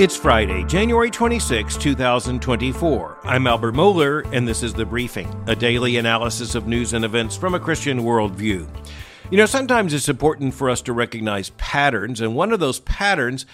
It's Friday, January 26, 2024. I'm Albert Mohler, and this is The Briefing, a daily analysis of news and events from a Christian worldview. You know, sometimes it's important for us to recognize patterns, and one of those patterns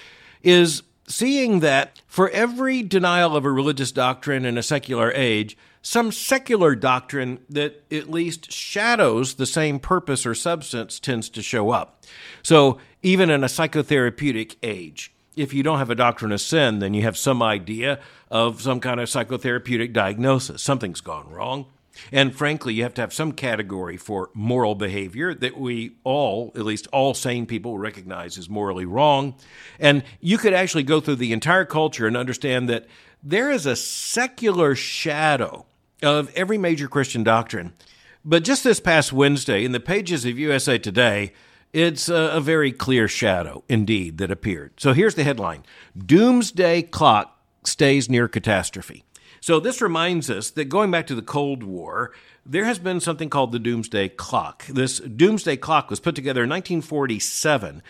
is seeing that for every denial of a religious doctrine in a secular age, some secular doctrine that at least shadows the same purpose or substance tends to show up. So, even in a psychotherapeutic age, if you don't have a doctrine of sin, then you have some idea of some kind of psychotherapeutic diagnosis. Something's gone wrong. And frankly, you have to have some category for moral behavior that we all, at least all sane people, recognize is morally wrong. And you could actually go through the entire culture and understand that there is a secular shadow of every major Christian doctrine. But just this past Wednesday, in the pages of USA Today, it's a, very clear shadow, indeed, that appeared. So here's the headline Doomsday Clock Stays Near Catastrophe. So this reminds us that going back to the Cold War, there has been something called the Doomsday Clock. This Doomsday Clock was put together in 1947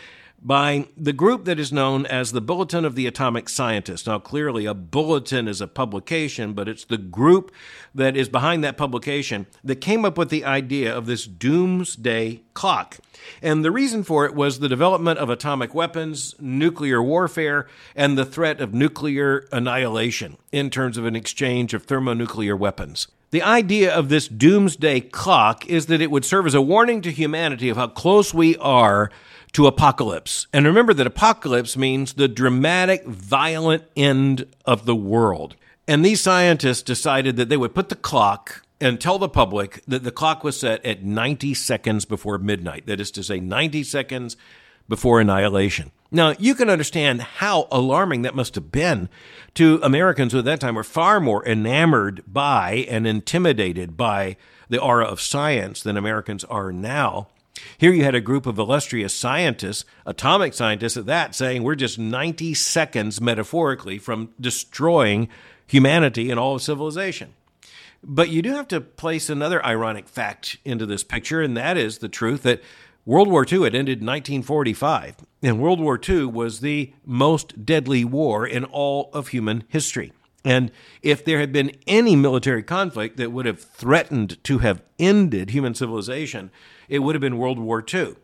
by the group that is known as the Bulletin of the Atomic Scientist. Now, clearly, a bulletin is a publication, but it's the group that is behind that publication that came up with the idea of this doomsday clock. And the reason for it was the development of atomic weapons, nuclear warfare, and the threat of nuclear annihilation in terms of an exchange of thermonuclear weapons. The idea of this doomsday clock is that it would serve as a warning to humanity of how close we are to apocalypse. And remember that apocalypse means the dramatic, violent end of the world. And these scientists decided that they would put the clock and tell the public that the clock was set at 90 seconds before midnight. That is to say, 90 seconds before annihilation. Now, you can understand how alarming that must have been to Americans who at that time were far more enamored by and intimidated by the aura of science than Americans are now. Here you had a group of illustrious scientists, atomic scientists at that, saying we're just 90 seconds metaphorically from destroying humanity and all of civilization. But you do have to place another ironic fact into this picture, and that is the truth that World War II had ended in 1945, and World War II was the most deadly war in all of human history. And if there had been any military conflict that would have threatened to have ended human civilization, it would have been World War II.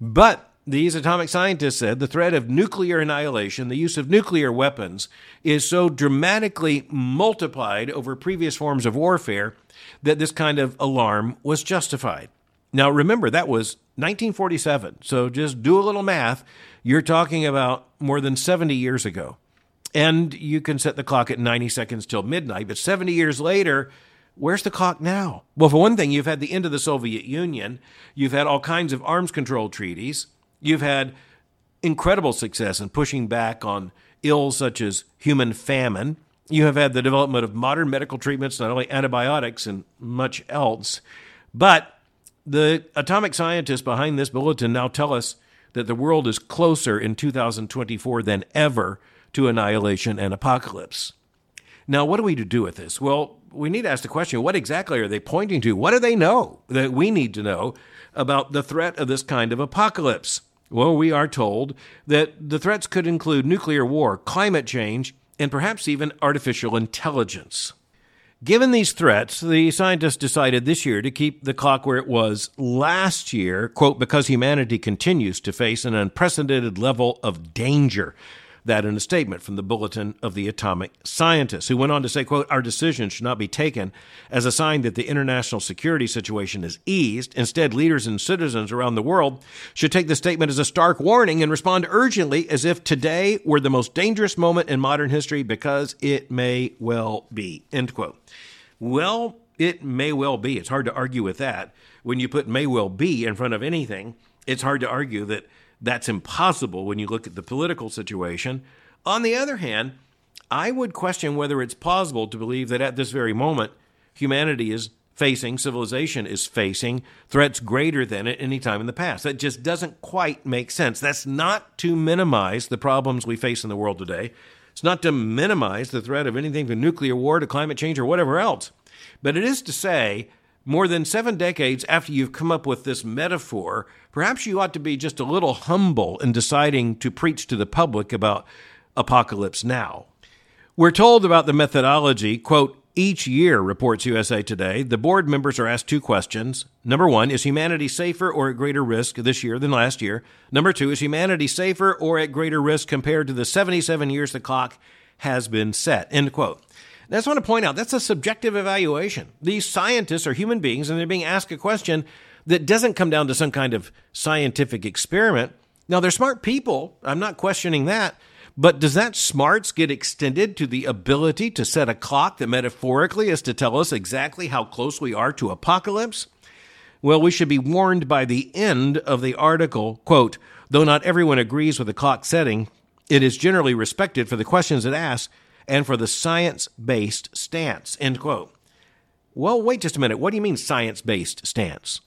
But these atomic scientists said the threat of nuclear annihilation, the use of nuclear weapons, is so dramatically multiplied over previous forms of warfare that this kind of alarm was justified. Now, remember, that was 1947. So just do a little math. You're talking about more than 70 years ago. And you can set the clock at 90 seconds till midnight. But 70 years later, where's the clock now? Well, for one thing, you've had the end of the Soviet Union, you've had all kinds of arms control treaties, you've had incredible success in pushing back on ills such as human famine. You have had the development of modern medical treatments, not only antibiotics and much else. But the atomic scientists behind this bulletin now tell us that the world is closer in 2024 than ever to annihilation and apocalypse. Now, what are we to do with this? Well, we need to ask the question what exactly are they pointing to? What do they know that we need to know about the threat of this kind of apocalypse? Well, we are told that the threats could include nuclear war, climate change, and perhaps even artificial intelligence. Given these threats, the scientists decided this year to keep the clock where it was last year, quote, because humanity continues to face an unprecedented level of danger that in a statement from the Bulletin of the Atomic Scientists, who went on to say, quote, our decision should not be taken as a sign that the international security situation is eased. Instead, leaders and citizens around the world should take the statement as a stark warning and respond urgently as if today were the most dangerous moment in modern history because it may well be, end quote. Well, it may well be. It's hard to argue with that. When you put may well be in front of anything, it's hard to argue that that's impossible when you look at the political situation. On the other hand, I would question whether it's possible to believe that at this very moment, humanity is facing, civilization is facing threats greater than at any time in the past. That just doesn't quite make sense. That's not to minimize the problems we face in the world today. It's not to minimize the threat of anything from nuclear war to climate change or whatever else. But it is to say more than seven decades after you've come up with this metaphor, perhaps you ought to be just a little humble in deciding to preach to the public about Apocalypse Now. We're told about the methodology, quote, each year, reports USA Today, the board members are asked two questions. Number one, is humanity safer or at greater risk this year than last year? Number two, is humanity safer or at greater risk compared to the 77 years the clock has been set? End quote. I just want to point out that's a subjective evaluation. These scientists are human beings and they're being asked a question that doesn't come down to some kind of scientific experiment. Now, they're smart people. I'm not questioning that. But does that smarts get extended to the ability to set a clock that metaphorically is to tell us exactly how close we are to apocalypse? Well, we should be warned by the end of the article, quote, though not everyone agrees with the clock setting, it is generally respected for the questions it asks and for the science-based stance, end quote. Well, wait just a minute. What do you mean science-based stance?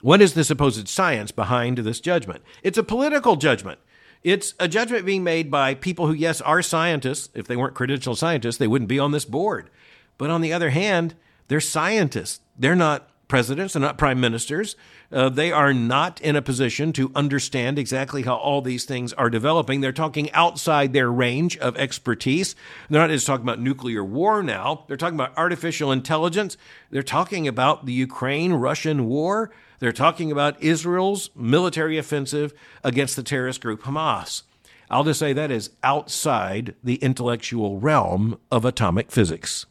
What is the supposed science behind this judgment? It's a political judgment. It's a judgment being made by people who, yes, are scientists. If they weren't credentialed scientists, they wouldn't be on this board. But on the other hand, they're scientists. They're not presidents, they're not prime ministers. Uh, they are not in a position to understand exactly how all these things are developing. They're talking outside their range of expertise. They're not just talking about nuclear war now, they're talking about artificial intelligence. They're talking about the Ukraine Russian war. They're talking about Israel's military offensive against the terrorist group Hamas. I'll just say that is outside the intellectual realm of atomic physics.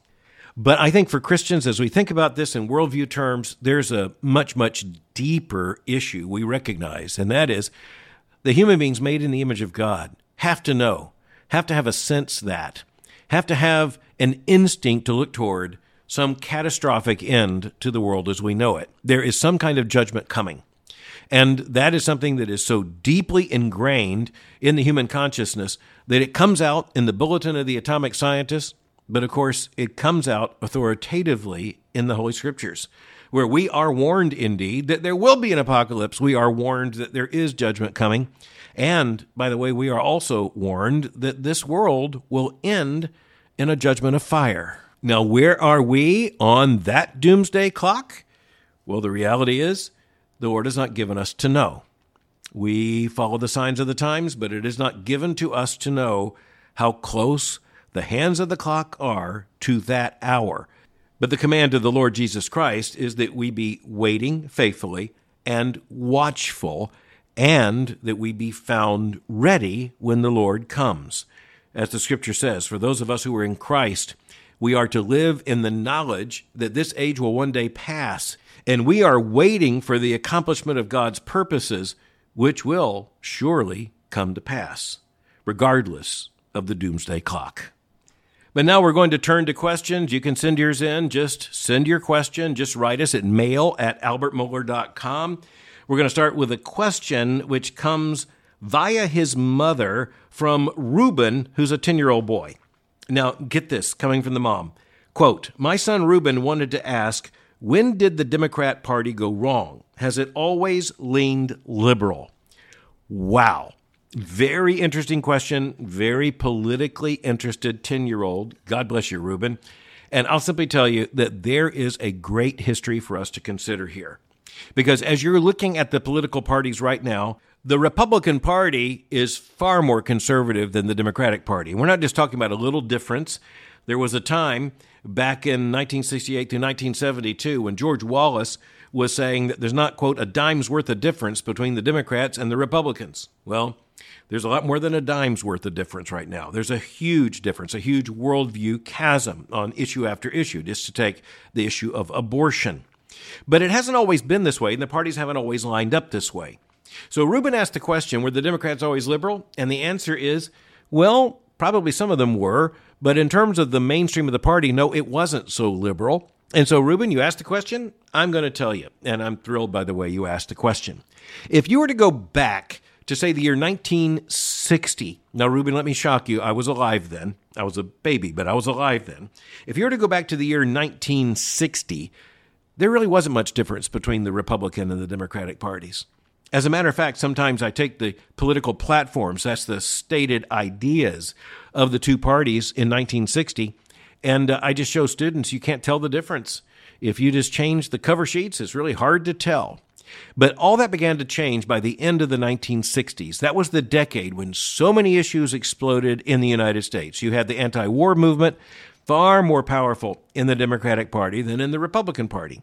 But I think for Christians, as we think about this in worldview terms, there's a much, much deeper issue we recognize, and that is the human beings made in the image of God have to know, have to have a sense that, have to have an instinct to look toward some catastrophic end to the world as we know it. There is some kind of judgment coming. And that is something that is so deeply ingrained in the human consciousness that it comes out in the Bulletin of the Atomic Scientists, but of course, it comes out authoritatively in the Holy Scriptures, where we are warned indeed that there will be an apocalypse. We are warned that there is judgment coming. And by the way, we are also warned that this world will end in a judgment of fire. Now, where are we on that doomsday clock? Well, the reality is, the Lord has not given us to know. We follow the signs of the times, but it is not given to us to know how close the hands of the clock are to that hour. But the command of the Lord Jesus Christ is that we be waiting faithfully and watchful, and that we be found ready when the Lord comes. As the scripture says, for those of us who are in Christ, we are to live in the knowledge that this age will one day pass, and we are waiting for the accomplishment of God's purposes, which will surely come to pass, regardless of the doomsday clock. But now we're going to turn to questions. You can send yours in. Just send your question. Just write us at mail at albertmohler.com. We're going to start with a question which comes via his mother from Reuben, who's a 10 year old boy. Now, get this coming from the mom. Quote, My son Reuben wanted to ask, when did the Democrat Party go wrong? Has it always leaned liberal? Wow. Very interesting question. Very politically interested 10 year old. God bless you, Reuben. And I'll simply tell you that there is a great history for us to consider here. Because as you're looking at the political parties right now, the Republican Party is far more conservative than the Democratic Party. We're not just talking about a little difference. There was a time back in 1968 to 1972 when George Wallace was saying that there's not, quote, a dime's worth of difference between the Democrats and the Republicans. Well, there's a lot more than a dime's worth of difference right now. There's a huge difference, a huge worldview chasm on issue after issue, just to take the issue of abortion. But it hasn't always been this way, and the parties haven't always lined up this way. So Reuben asked the question Were the Democrats always liberal? And the answer is well, probably some of them were, but in terms of the mainstream of the party, no, it wasn't so liberal. And so, Reuben, you asked the question. I'm going to tell you, and I'm thrilled by the way you asked the question. If you were to go back to say the year 1960, now, Reuben, let me shock you. I was alive then. I was a baby, but I was alive then. If you were to go back to the year 1960, there really wasn't much difference between the Republican and the Democratic parties. As a matter of fact, sometimes I take the political platforms, that's the stated ideas of the two parties in 1960, and uh, I just show students you can't tell the difference. If you just change the cover sheets, it's really hard to tell. But all that began to change by the end of the 1960s. That was the decade when so many issues exploded in the United States. You had the anti war movement, far more powerful in the Democratic Party than in the Republican Party.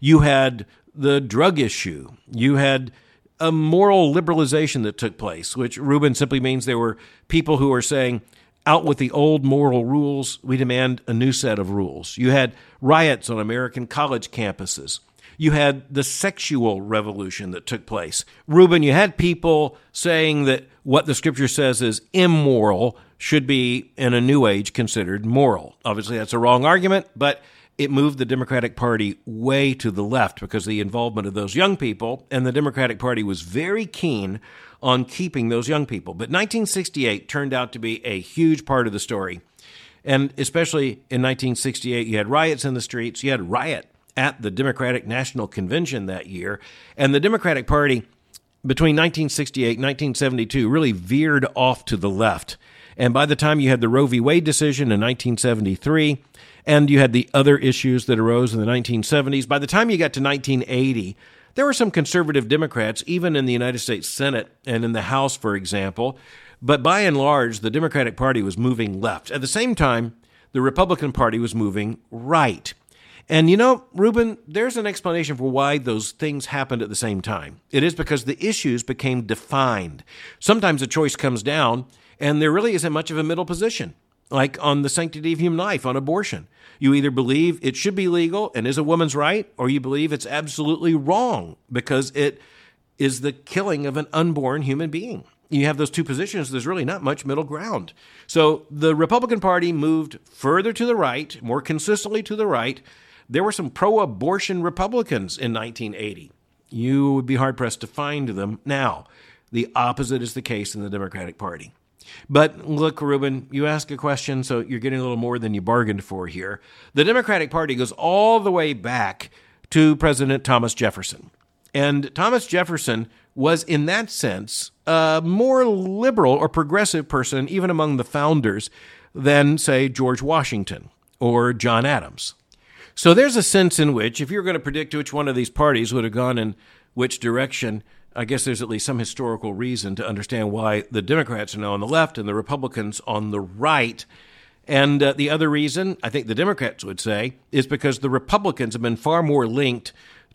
You had the drug issue. You had a moral liberalization that took place, which Reuben simply means there were people who were saying, out with the old moral rules, we demand a new set of rules. You had riots on American college campuses. You had the sexual revolution that took place. Reuben, you had people saying that what the scripture says is immoral should be, in a new age, considered moral. Obviously, that's a wrong argument, but it moved the Democratic Party way to the left because the involvement of those young people, and the Democratic Party was very keen on keeping those young people. But 1968 turned out to be a huge part of the story. And especially in 1968, you had riots in the streets, you had riot at the Democratic National Convention that year, and the Democratic Party between 1968 and 1972 really veered off to the left. And by the time you had the Roe v. Wade decision in 1973, and you had the other issues that arose in the 1970s, by the time you got to 1980, there were some conservative Democrats, even in the United States Senate and in the House, for example. But by and large, the Democratic Party was moving left. At the same time, the Republican Party was moving right. And you know, Reuben, there's an explanation for why those things happened at the same time. It is because the issues became defined. Sometimes a choice comes down, and there really isn't much of a middle position, like on the sanctity of human life, on abortion. You either believe it should be legal and is a woman's right, or you believe it's absolutely wrong because it is the killing of an unborn human being. You have those two positions, there's really not much middle ground. So the Republican Party moved further to the right, more consistently to the right, there were some pro abortion Republicans in 1980. You would be hard pressed to find them now. The opposite is the case in the Democratic Party. But look, Reuben, you ask a question, so you're getting a little more than you bargained for here. The Democratic Party goes all the way back to President Thomas Jefferson. And Thomas Jefferson was, in that sense, a more liberal or progressive person, even among the founders, than, say, George Washington or John Adams. So there's a sense in which, if you're going to predict which one of these parties would have gone in which direction, I guess there's at least some historical reason to understand why the Democrats are now on the left and the Republicans on the right. And uh, the other reason, I think the Democrats would say, is because the Republicans have been far more linked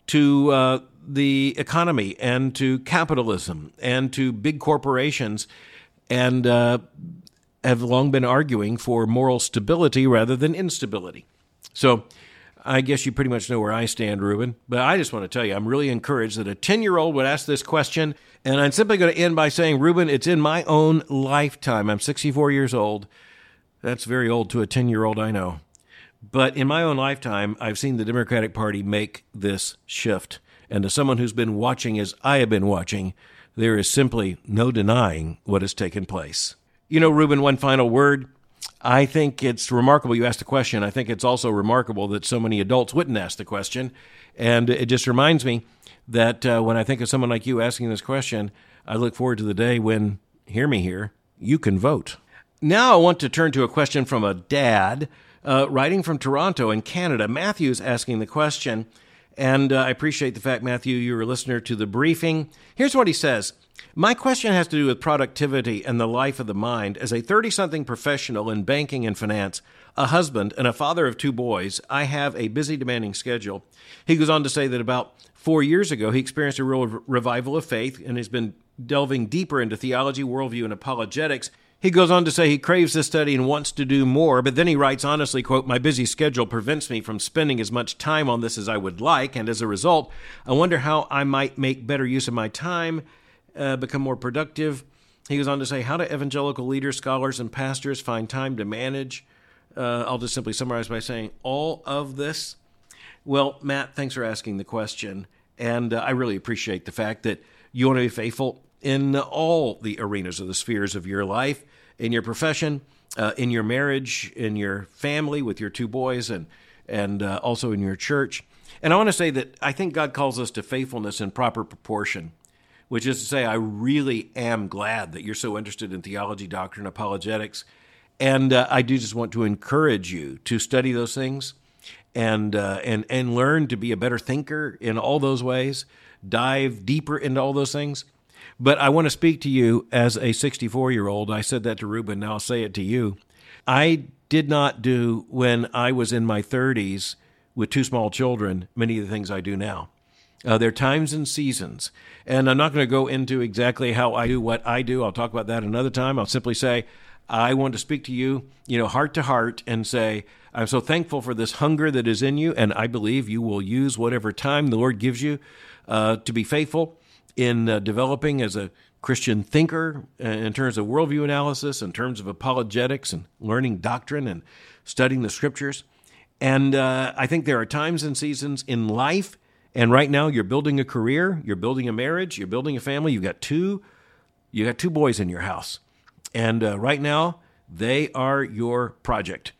to uh, the economy and to capitalism and to big corporations and uh, have long been arguing for moral stability rather than instability. So I guess you pretty much know where I stand, Reuben. But I just want to tell you, I'm really encouraged that a 10 year old would ask this question. And I'm simply going to end by saying, Reuben, it's in my own lifetime. I'm 64 years old. That's very old to a 10 year old, I know. But in my own lifetime, I've seen the Democratic Party make this shift. And to someone who's been watching as I have been watching, there is simply no denying what has taken place. You know, Reuben, one final word. I think it's remarkable you asked the question. I think it's also remarkable that so many adults wouldn't ask the question. And it just reminds me that uh, when I think of someone like you asking this question, I look forward to the day when, hear me here, you can vote. Now I want to turn to a question from a dad uh, writing from Toronto in Canada. Matthew's asking the question, and uh, I appreciate the fact, Matthew, you're a listener to the briefing. Here's what he says my question has to do with productivity and the life of the mind. As a 30 something professional in banking and finance, a husband, and a father of two boys, I have a busy, demanding schedule. He goes on to say that about four years ago, he experienced a real revival of faith and has been delving deeper into theology, worldview, and apologetics. He goes on to say he craves this study and wants to do more, but then he writes honestly, quote, "My busy schedule prevents me from spending as much time on this as I would like, and as a result, I wonder how I might make better use of my time uh, become more productive. He goes on to say, How do evangelical leaders, scholars, and pastors find time to manage? Uh, I'll just simply summarize by saying all of this. Well, Matt, thanks for asking the question. And uh, I really appreciate the fact that you want to be faithful in all the arenas of the spheres of your life, in your profession, uh, in your marriage, in your family with your two boys, and, and uh, also in your church. And I want to say that I think God calls us to faithfulness in proper proportion which is to say, I really am glad that you're so interested in theology, doctrine, apologetics. And uh, I do just want to encourage you to study those things and uh, and and learn to be a better thinker in all those ways. Dive deeper into all those things. But I want to speak to you as a 64 year old. I said that to Reuben. Now I'll say it to you. I did not do when I was in my 30s with two small children many of the things I do now. Uh, there are times and seasons. And I'm not going to go into exactly how I do what I do. I'll talk about that another time. I'll simply say, I want to speak to you, you know, heart to heart and say, I'm so thankful for this hunger that is in you. And I believe you will use whatever time the Lord gives you uh, to be faithful in uh, developing as a Christian thinker uh, in terms of worldview analysis, in terms of apologetics and learning doctrine and studying the scriptures. And uh, I think there are times and seasons in life. And right now, you're building a career, you're building a marriage, you're building a family. You've got two, you've got two boys in your house, and uh, right now they are your project.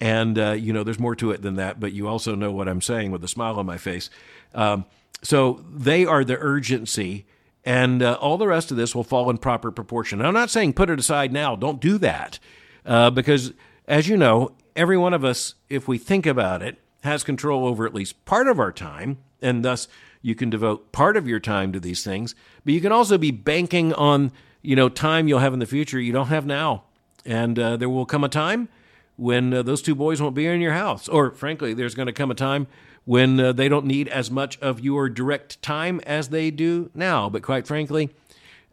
And uh, you know, there's more to it than that, but you also know what I'm saying with a smile on my face. Um, so they are the urgency, and uh, all the rest of this will fall in proper proportion. I'm not saying put it aside now. Don't do that, uh, because as you know, every one of us, if we think about it, has control over at least part of our time, and thus you can devote part of your time to these things. But you can also be banking on you know time you'll have in the future you don't have now, and uh, there will come a time when uh, those two boys won't be in your house, or frankly, there's going to come a time when uh, they don't need as much of your direct time as they do now. But quite frankly,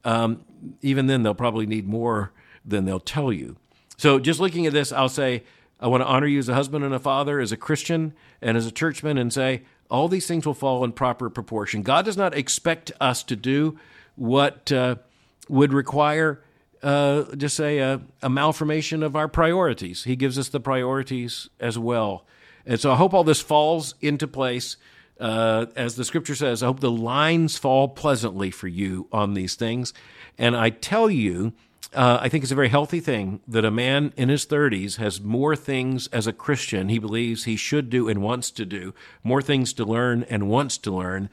um, even then, they'll probably need more than they'll tell you. So, just looking at this, I'll say, I want to honor you as a husband and a father, as a Christian and as a churchman, and say, all these things will fall in proper proportion. God does not expect us to do what uh, would require, uh, just say, a, a malformation of our priorities. He gives us the priorities as well. And so I hope all this falls into place. Uh, as the scripture says, I hope the lines fall pleasantly for you on these things. And I tell you, uh, I think it's a very healthy thing that a man in his 30s has more things as a Christian he believes he should do and wants to do, more things to learn and wants to learn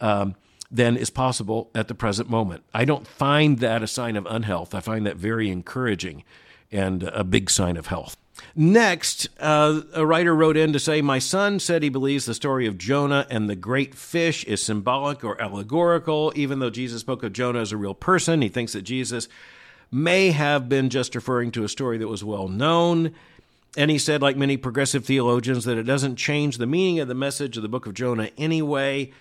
um, than is possible at the present moment. I don't find that a sign of unhealth. I find that very encouraging and a big sign of health. Next, uh, a writer wrote in to say, My son said he believes the story of Jonah and the great fish is symbolic or allegorical. Even though Jesus spoke of Jonah as a real person, he thinks that Jesus may have been just referring to a story that was well known. And he said, like many progressive theologians, that it doesn't change the meaning of the message of the book of Jonah anyway.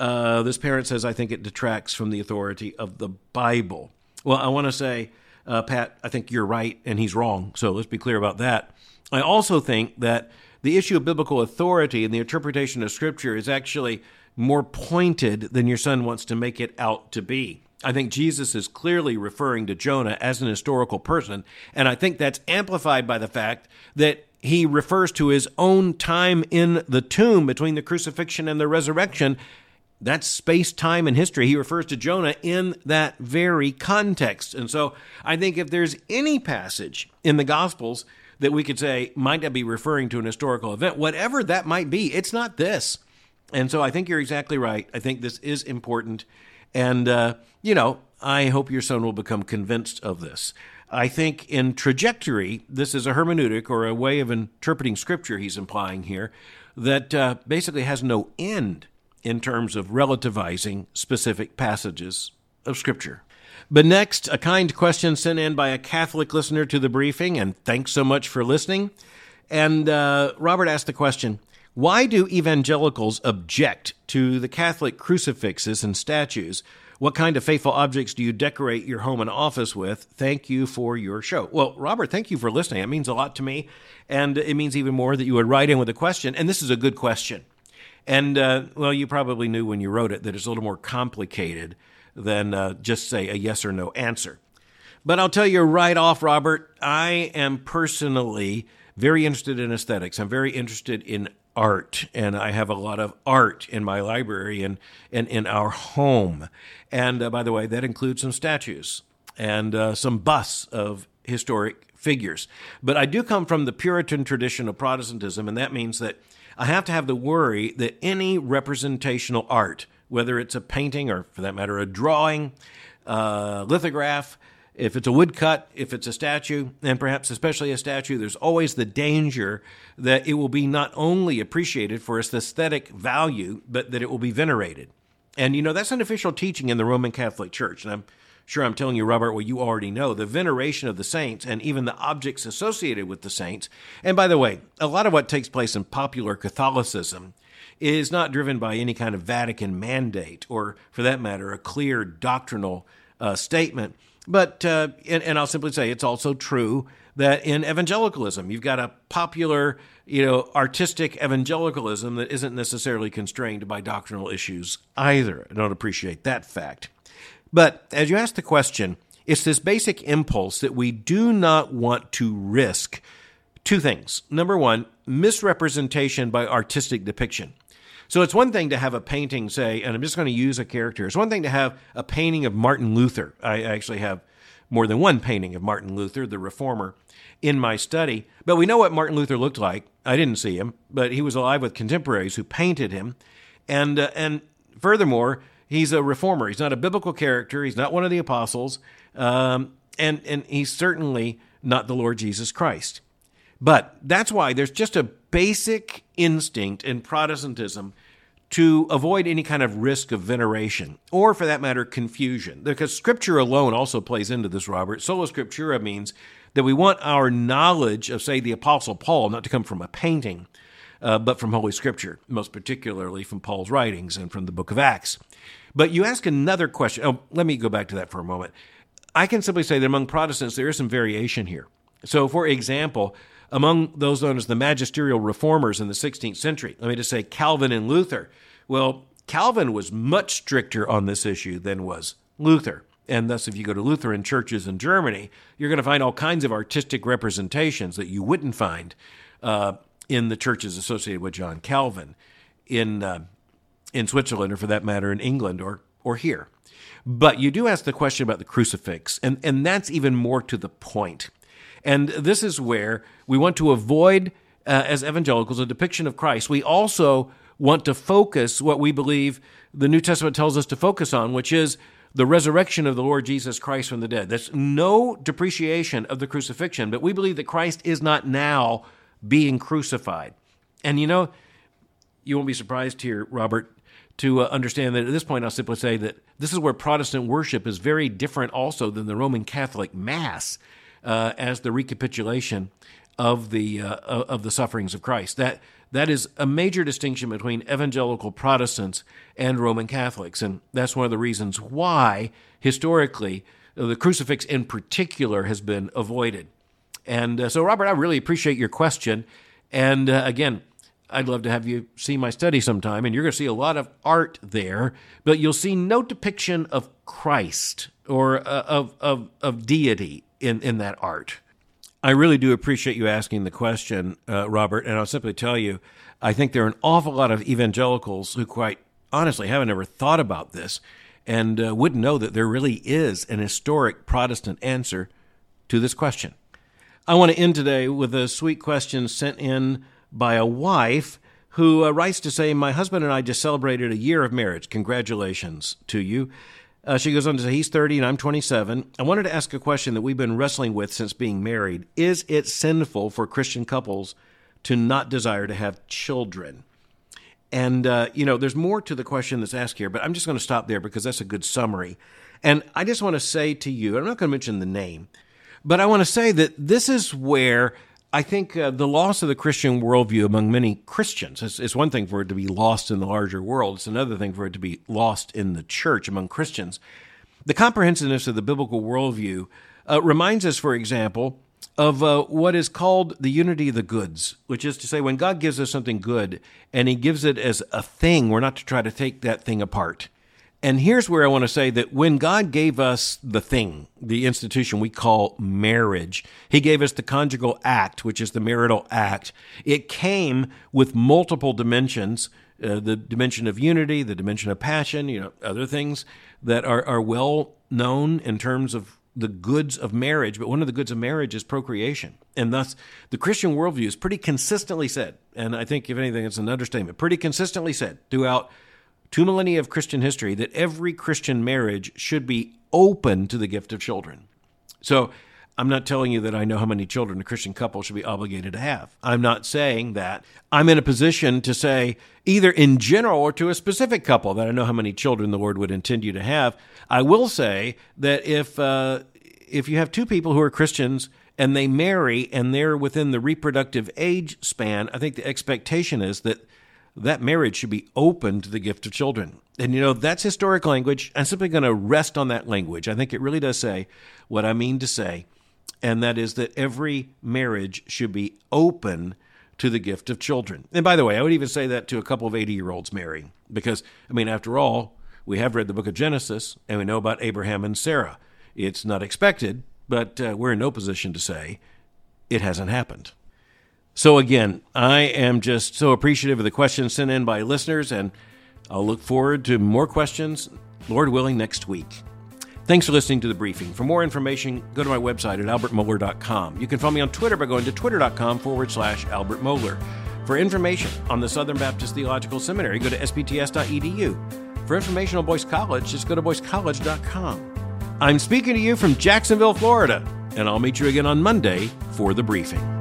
Uh, this parent says, I think it detracts from the authority of the Bible. Well, I want to say, uh, Pat, I think you're right and he's wrong. So let's be clear about that. I also think that the issue of biblical authority and the interpretation of Scripture is actually more pointed than your son wants to make it out to be. I think Jesus is clearly referring to Jonah as an historical person, and I think that's amplified by the fact that he refers to his own time in the tomb between the crucifixion and the resurrection. That's space, time, and history. He refers to Jonah in that very context. And so I think if there's any passage in the Gospels that we could say might not be referring to an historical event, whatever that might be, it's not this. And so I think you're exactly right. I think this is important. And, uh, you know, I hope your son will become convinced of this. I think in trajectory, this is a hermeneutic or a way of interpreting scripture he's implying here that uh, basically has no end in terms of relativizing specific passages of scripture. But next, a kind question sent in by a Catholic listener to the briefing, and thanks so much for listening. And uh, Robert asked the question Why do evangelicals object to the Catholic crucifixes and statues? What kind of faithful objects do you decorate your home and office with? Thank you for your show. Well, Robert, thank you for listening. It means a lot to me. And it means even more that you would write in with a question. And this is a good question. And, uh, well, you probably knew when you wrote it that it's a little more complicated than uh, just say a yes or no answer. But I'll tell you right off, Robert, I am personally very interested in aesthetics. I'm very interested in art, and I have a lot of art in my library and, and in our home. And uh, by the way, that includes some statues and uh, some busts of historic figures. But I do come from the Puritan tradition of Protestantism, and that means that I have to have the worry that any representational art whether it's a painting or, for that matter, a drawing, uh, lithograph, if it's a woodcut, if it's a statue, and perhaps especially a statue, there's always the danger that it will be not only appreciated for its aesthetic value, but that it will be venerated. And you know, that's an official teaching in the Roman Catholic Church. And I'm sure I'm telling you, Robert, what you already know the veneration of the saints and even the objects associated with the saints. And by the way, a lot of what takes place in popular Catholicism is not driven by any kind of Vatican mandate or, for that matter, a clear doctrinal uh, statement. But, uh, and, and I'll simply say it's also true that in evangelicalism, you've got a popular, you know, artistic evangelicalism that isn't necessarily constrained by doctrinal issues either. I don't appreciate that fact. But as you ask the question, it's this basic impulse that we do not want to risk two things. Number one, misrepresentation by artistic depiction. So it's one thing to have a painting, say, and I'm just going to use a character. It's one thing to have a painting of Martin Luther. I actually have more than one painting of Martin Luther, the reformer, in my study. But we know what Martin Luther looked like. I didn't see him, but he was alive with contemporaries who painted him. And, uh, and furthermore, he's a reformer. He's not a biblical character. He's not one of the apostles. Um, and, and he's certainly not the Lord Jesus Christ. But that's why there's just a basic instinct in Protestantism to avoid any kind of risk of veneration, or for that matter, confusion. Because Scripture alone also plays into this, Robert. Sola Scriptura means that we want our knowledge of, say, the Apostle Paul not to come from a painting, uh, but from Holy Scripture, most particularly from Paul's writings and from the book of Acts. But you ask another question. Oh, let me go back to that for a moment. I can simply say that among Protestants, there is some variation here. So, for example, among those known as the magisterial reformers in the 16th century. Let me just say Calvin and Luther. Well, Calvin was much stricter on this issue than was Luther. And thus, if you go to Lutheran churches in Germany, you're going to find all kinds of artistic representations that you wouldn't find uh, in the churches associated with John Calvin in, uh, in Switzerland, or for that matter, in England or, or here. But you do ask the question about the crucifix, and, and that's even more to the point. And this is where we want to avoid, uh, as evangelicals, a depiction of Christ. We also want to focus what we believe the New Testament tells us to focus on, which is the resurrection of the Lord Jesus Christ from the dead. There's no depreciation of the crucifixion, but we believe that Christ is not now being crucified. And you know, you won't be surprised here, Robert, to uh, understand that at this point, I'll simply say that this is where Protestant worship is very different also than the Roman Catholic Mass uh, as the recapitulation of the uh, of the sufferings of Christ. That that is a major distinction between evangelical Protestants and Roman Catholics, and that's one of the reasons why historically the crucifix in particular has been avoided. And uh, so, Robert, I really appreciate your question. And uh, again, I'd love to have you see my study sometime, and you're going to see a lot of art there, but you'll see no depiction of Christ or uh, of, of, of deity in, in that art. I really do appreciate you asking the question, uh, Robert, and I'll simply tell you, I think there are an awful lot of evangelicals who, quite honestly, haven't ever thought about this and uh, wouldn't know that there really is an historic Protestant answer to this question. I want to end today with a sweet question sent in by a wife who uh, writes to say, My husband and I just celebrated a year of marriage. Congratulations to you. Uh, she goes on to say, He's 30 and I'm 27. I wanted to ask a question that we've been wrestling with since being married. Is it sinful for Christian couples to not desire to have children? And, uh, you know, there's more to the question that's asked here, but I'm just going to stop there because that's a good summary. And I just want to say to you, I'm not going to mention the name, but I want to say that this is where I think uh, the loss of the Christian worldview among many Christians is, is one thing for it to be lost in the larger world. It's another thing for it to be lost in the church among Christians. The comprehensiveness of the biblical worldview uh, reminds us, for example, of uh, what is called the unity of the goods, which is to say, when God gives us something good and He gives it as a thing, we're not to try to take that thing apart. And here's where I want to say that when God gave us the thing, the institution we call marriage, He gave us the conjugal act, which is the marital act. It came with multiple dimensions uh, the dimension of unity, the dimension of passion, you know, other things that are, are well known in terms of the goods of marriage. But one of the goods of marriage is procreation. And thus, the Christian worldview is pretty consistently said, and I think, if anything, it's an understatement, pretty consistently said throughout two millennia of Christian history that every Christian marriage should be open to the gift of children. So I'm not telling you that I know how many children a Christian couple should be obligated to have. I'm not saying that. I'm in a position to say, either in general or to a specific couple, that I know how many children the Lord would intend you to have. I will say that if uh, if you have two people who are Christians and they marry and they're within the reproductive age span, I think the expectation is that that marriage should be open to the gift of children. And you know, that's historic language. I'm simply going to rest on that language. I think it really does say what I mean to say, and that is that every marriage should be open to the gift of children. And by the way, I would even say that to a couple of 80 year olds marrying, because, I mean, after all, we have read the book of Genesis and we know about Abraham and Sarah. It's not expected, but uh, we're in no position to say it hasn't happened. So, again, I am just so appreciative of the questions sent in by listeners, and I'll look forward to more questions, Lord willing, next week. Thanks for listening to the briefing. For more information, go to my website at albertmohler.com. You can follow me on Twitter by going to twitter.com forward slash Albert Mohler. For information on the Southern Baptist Theological Seminary, go to sbts.edu. For information on Boyce College, just go to boycecollege.com. I'm speaking to you from Jacksonville, Florida, and I'll meet you again on Monday for the briefing.